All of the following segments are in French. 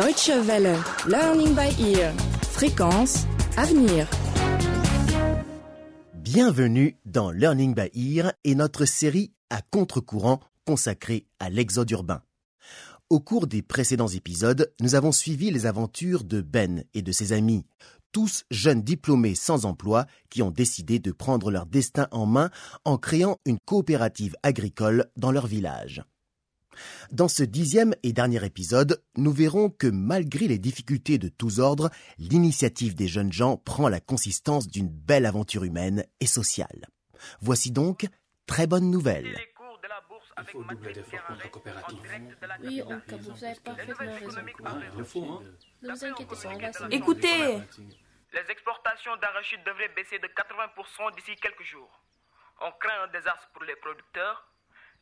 Deutsche Welle. Learning by ear. Fréquence. Avenir. Bienvenue dans Learning by Ear et notre série à contre-courant consacrée à l'exode urbain. Au cours des précédents épisodes, nous avons suivi les aventures de Ben et de ses amis, tous jeunes diplômés sans emploi qui ont décidé de prendre leur destin en main en créant une coopérative agricole dans leur village. Dans ce dixième et dernier épisode, nous verrons que malgré les difficultés de tous ordres, l'initiative des jeunes gens prend la consistance d'une belle aventure humaine et sociale. Voici donc très bonne nouvelle. Il faut doubler d'efforts contre la coopérative. Oui, on, vous avez parfaitement raison. Il le faut, hein Ne vous inquiétez pas, on va s'en Écoutez, Les exportations d'arachide devraient baisser de 80% d'ici quelques jours. On craint un désastre pour les producteurs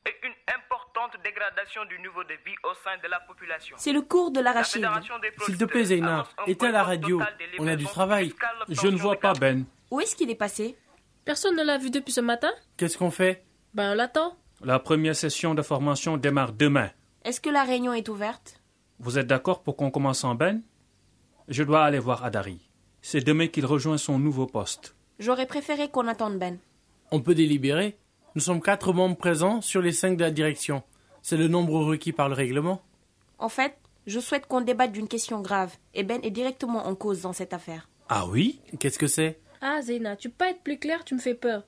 et une importante dégradation du niveau de vie au sein de la population. c'est le cours de La des S'il te plaît, un éteins la radio. On a du travail. Je ne vois pas. Ben. Où est-ce qu'il est passé? Personne ne l'a vu depuis ce matin? Qu'est-ce qu'on fait? Ben, on l'attend. La première session de formation démarre demain. Est-ce que la réunion est ouverte? Vous êtes d'accord pour qu'on commence en Ben? Je dois aller voir Adari. C'est demain qu'il rejoint son nouveau poste. J'aurais préféré qu'on attende Ben. On peut délibérer. Nous sommes quatre membres présents sur les cinq de la direction. C'est le nombre requis par le règlement. En fait, je souhaite qu'on débatte d'une question grave, et Ben est directement en cause dans cette affaire. Ah oui? Qu'est-ce que c'est? Ah, Zéna, tu peux pas être plus clair, tu me fais peur.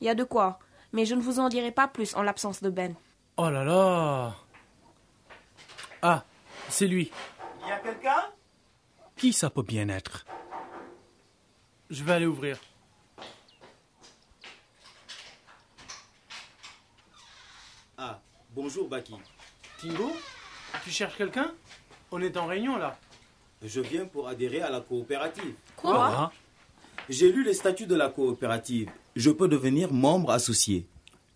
Il y a de quoi, mais je ne vous en dirai pas plus en l'absence de Ben. Oh là là Ah, c'est lui. Qui ça peut bien être? Je vais aller ouvrir. Ah, bonjour Baki. Tingo Tu cherches quelqu'un? On est en réunion là. Je viens pour adhérer à la coopérative. Ah, J'ai lu les statuts de la coopérative. Je peux devenir membre associé.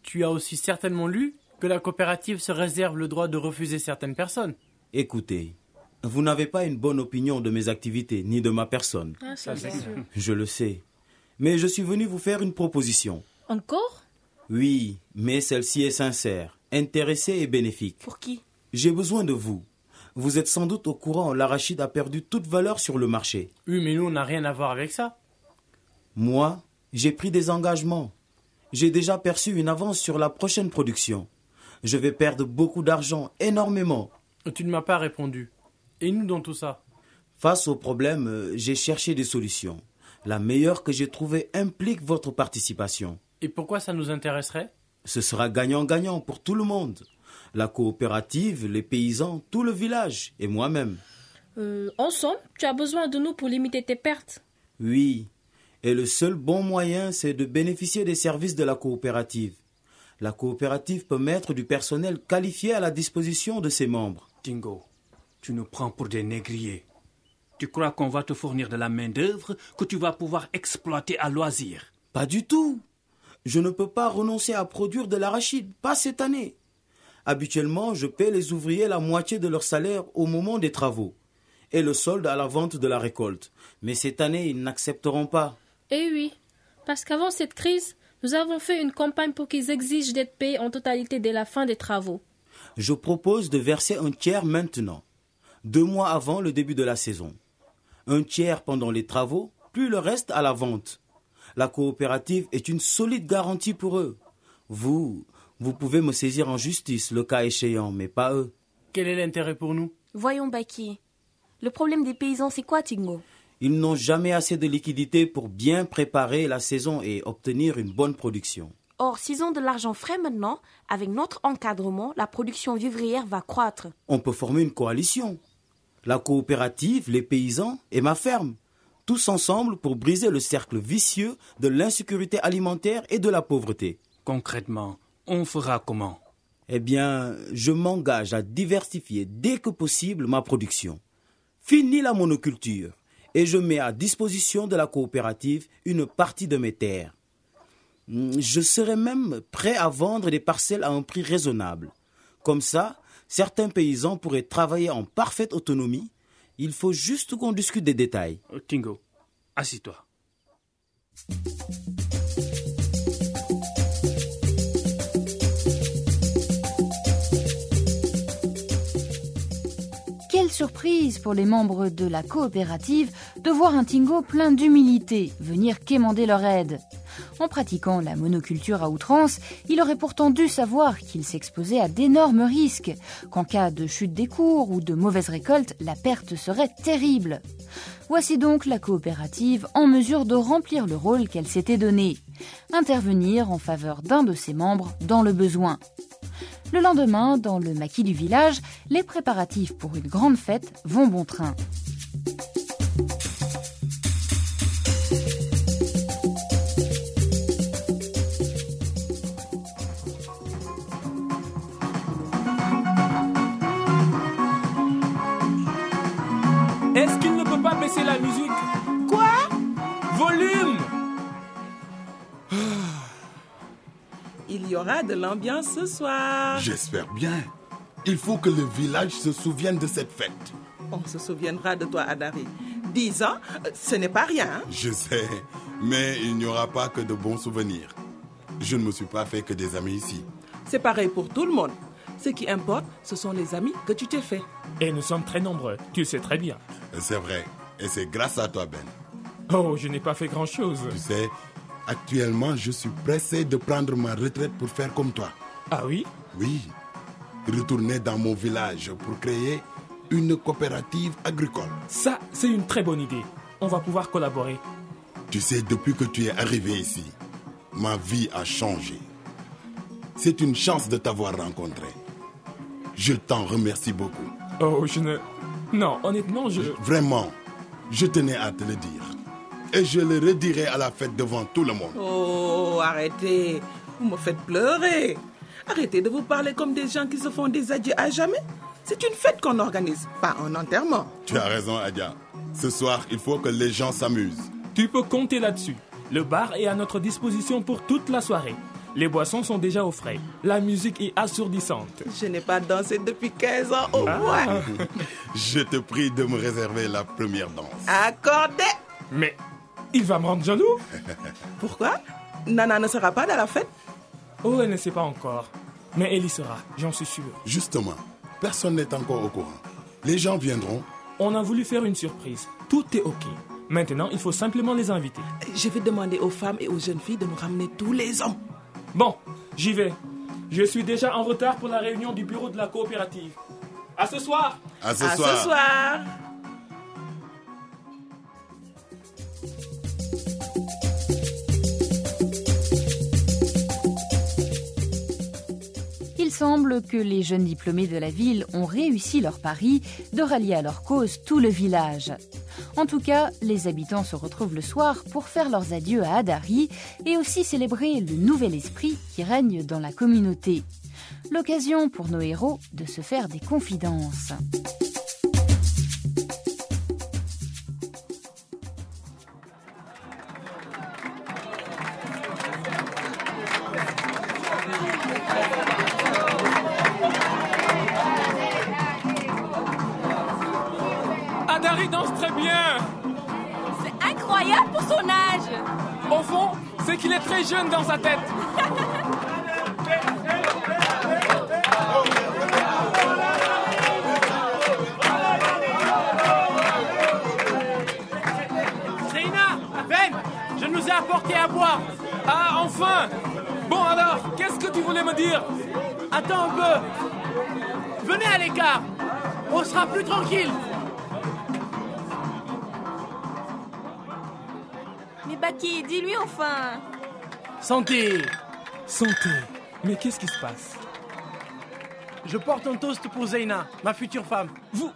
Tu as aussi certainement lu que la coopérative se réserve le droit de refuser certaines personnes. Écoutez, vous n'avez pas une bonne opinion de mes activités ni de ma personne. Ah, ça, c'est sûr. Je le sais. Mais je suis venu vous faire une proposition. Encore? Oui, mais celle-ci est sincère, intéressée et bénéfique. Pour qui? J'ai besoin de vous. Vous êtes sans doute au courant, l'arachide a perdu toute valeur sur le marché. Oui, mais nous, on n'a rien à voir avec ça. Moi, j'ai pris des engagements. J'ai déjà perçu une avance sur la prochaine production. Je vais perdre beaucoup d'argent, énormément. Tu ne m'as pas répondu. Et nous dans tout ça? Face au problème, euh, j'ai cherché des solutions. La meilleure que j'ai trouvée implique votre participation. Et pourquoi ça nous intéresserait? Ce sera gagnant-gagnant pour tout le monde. La coopérative, les paysans, tout le village et moi-même. euh, Ensemble, tu as besoin de nous pour limiter tes pertes. Oui. Et le seul bon moyen, c'est de bénéficier des services de la coopérative. La coopérative peut mettre du personnel qualifié à la disposition de ses membres. Tingo, tu nous prends pour des négriers. Tu crois qu'on va te fournir de la main-d'œuvre que tu vas pouvoir exploiter à loisir? Pas du tout. Je ne peux pas renoncer à produire de l'arachide, pas cette année. Habituellement, je paie les ouvriers la moitié de leur salaire au moment des travaux et le solde à la vente de la récolte. Mais cette année, ils n'accepteront pas. Eh oui, parce qu'avant cette crise, nous avons fait une campagne pour qu'ils exigent d'être payés en totalité dès la fin des travaux. Je propose de verser un tiers maintenant, deux mois avant le début de la saison. Un tiers pendant les travaux, plus le reste à la vente. La coopérative est une solide garantie pour eux. Vous, vous pouvez me saisir en justice le cas échéant, mais pas eux. Quel est l'intérêt pour nous? Voyons, Baki. Le problème des paysans, c'est quoi, Tingo? Ils n'ont jamais assez de liquidités pour bien préparer la saison et obtenir une bonne production. Or, s'ils ont de l'argent frais maintenant, avec notre encadrement, la production vivrière va croître. On peut former une coalition. La coopérative, les paysans et ma ferme. Tous ensemble pour briser le cercle vicieux de l'insécurité alimentaire et de la pauvreté. Concrètement, on fera comment? Eh bien, je m'engage à diversifier dès que possible ma production. Fini la monoculture et je mets à disposition de la coopérative une partie de mes terres. Hmm, Je serai même prêt à vendre des parcelles à un prix raisonnable. Comme ça, certains paysans pourraient travailler en parfaite autonomie. Il faut juste qu'on discute des détails. Euh, Tingo, assis-toi. Quelle surprise pour les membres de la coopérative de voir un Tingo plein d'humilité venir quémander leur aide. En pratiquant la monoculture à outrance, il aurait pourtant dû savoir qu'il s'exposait à d'énormes risques, qu'en cas de chute des cours ou de mauvaise récolte, la perte serait terrible. Voici donc la coopérative en mesure de remplir le rôle qu'elle s'était donné, intervenir en faveur d'un de ses membres dans le besoin. Le lendemain, dans le maquis du village, les préparatifs pour une grande fête vont bon train. Baisser la musique Quoi? Volume Il y aura de l'ambiance ce soir. J'espère bien. Il faut que le village se souvienne de cette fête. On se souviendra de toi, Adari. Dix ans, ce n'est pas rien. hein? Je sais, mais il n'y aura pas que de bons souvenirs. Je ne me suis pas fait que des amis ici. C'est pareil pour tout le monde. Ce qui importe, ce sont les amis que tu t'es fait. Et nous sommes très nombreux, tu le sais très bien. C'est vrai, et c'est grâce à toi, Ben. Oh, je n'ai pas fait grand-chose. Tu sais, actuellement, je suis pressé de prendre ma retraite pour faire comme toi. Ah oui? Oui, retourner dans mon village pour créer une coopérative agricole. Ça, c'est une très bonne idée. On va pouvoir collaborer. Tu sais, depuis que tu es arrivé ici, ma vie a changé. C'est une chance de t'avoir rencontré. Je t'en remercie beaucoup. Oh, je ne... Non, honnêtement, je... Vraiment, je tenais à te le dire. Et je le redirai à la fête devant tout le monde. Oh, arrêtez. Vous me faites pleurer. Arrêtez de vous parler comme des gens qui se font des adieux à jamais. C'est une fête qu'on organise, pas un enterrement. Tu as raison, Adia. Ce soir, il faut que les gens s'amusent. Tu peux compter là-dessus. Le bar est à notre disposition pour toute la soirée. Les boissons sont déjà au frais. La musique est assourdissante. Je n'ai pas dansé depuis 15 ans au Ah. moins. Je te prie de me réserver la première danse. Accordé. Mais il va me rendre jaloux. Pourquoi? Nana ne sera pas dans la fête? Oh, elle ne sait pas encore. Mais elle y sera, j'en suis sûr. Justement, personne n'est encore au courant. Les gens viendront. On a voulu faire une surprise. Tout est OK. Maintenant, il faut simplement les inviter. Je vais demander aux femmes et aux jeunes filles de nous ramener tous les hommes. Bon, j'y vais. Je suis déjà en retard pour la réunion du bureau de la coopérative. À ce soir À ce à soir. ce soir. Il semble que les jeunes diplômés de la ville ont réussi leur pari de rallier à leur cause tout le village. En tout cas, les habitants se retrouvent le soir pour faire leurs adieux à Adari et aussi célébrer le nouvel esprit qui règne dans la communauté. L'occasion pour nos héros de se faire des confidences. Au fond, c'est qu'il est très jeune dans sa tête. Zéina, Ben, je nous ai apporté à boire. Ah, enfin Bon alors, qu'est-ce que tu voulais me dire? Attends un peu. Venez à l'écart. On sera plus tranquille. Baki, dis-lui enfin. Santé Santé. Mais qu'est-ce qui se passe? Je porte un toast pour Zeina, ma future femme. Vous.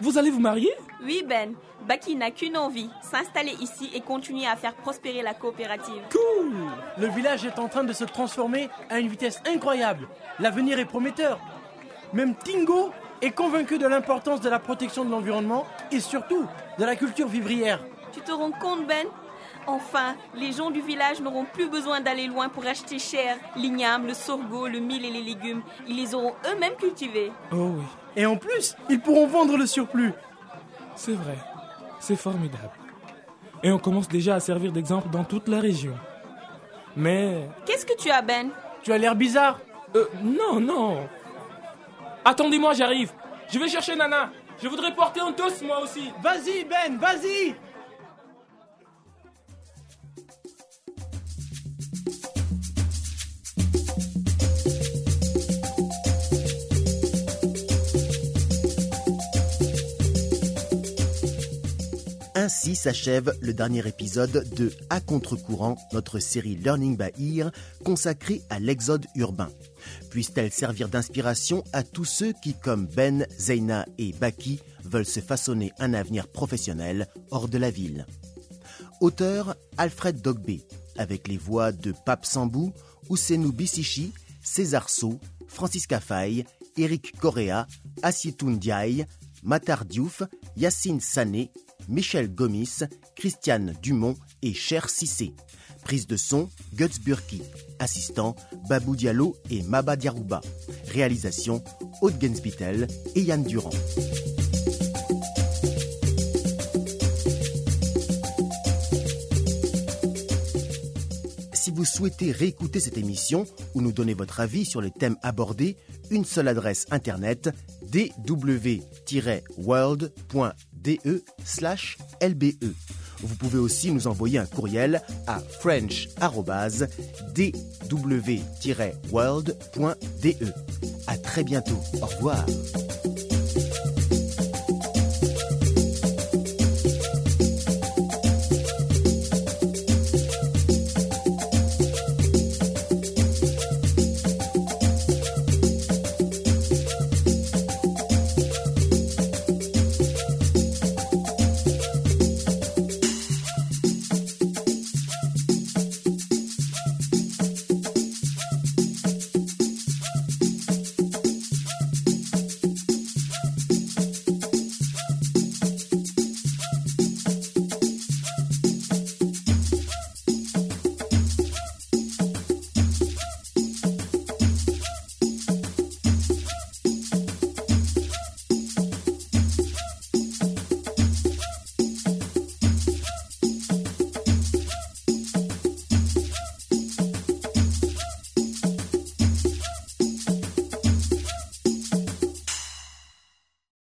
Vous allez vous marier? Oui, Ben. Baki n'a qu'une envie, s'installer ici et continuer à faire prospérer la coopérative. Cool Le village est en train de se transformer à une vitesse incroyable. L'avenir est prometteur. Même Tingo est convaincu de l'importance de la protection de l'environnement et surtout de la culture vivrière. Tu te rends compte, Ben? Enfin, les gens du village n'auront plus besoin d'aller loin pour acheter cher l'igname, le sorgho, le mil et les légumes. Ils les auront eux-mêmes cultivés. Oh oui, Et en plus, ils pourront vendre le surplus. c'est vrai. C'est formidable. Et on commence déjà à servir d'exemple dans toute la région. Mais... Qu'est-ce que tu as, Ben? Tu as l'air bizarre. Euh, non, non. Attendez-moi, j'arrive. Je vais chercher Nana. Je voudrais porter un toast moi aussi. Vas-y, Ben, vas-y Ainsi s'achève le dernier épisode de À contre-courant, notre série Learning by Ear consacrée à l'exode urbain. Puisse-t-elle servir d'inspiration à tous ceux qui, comme Ben, Zeina et Baki, veulent se façonner un avenir professionnel hors de la ville. Auteur Alfred Dogbe, avec les voix de Pape Sambou, Ousenou Bissichi, César So, Francisca Faye, Eric Correa, Assitoun Diaye, Matar Diouf, Yacine Sané, Michel Gomis, Christiane Dumont et Cher Cissé. Prise de son, Guts Burki. Assistant, Babou Diallo et Maba Diarouba. Réalisation, Aude Gensbitel et Yann Durand. Si vous souhaitez réécouter cette émission ou nous donner votre avis sur les thèmes abordés, une seule adresse internet dw-world.de/lbe. Vous pouvez aussi nous envoyer un courriel à french@dw-world.de. À très bientôt. Au revoir.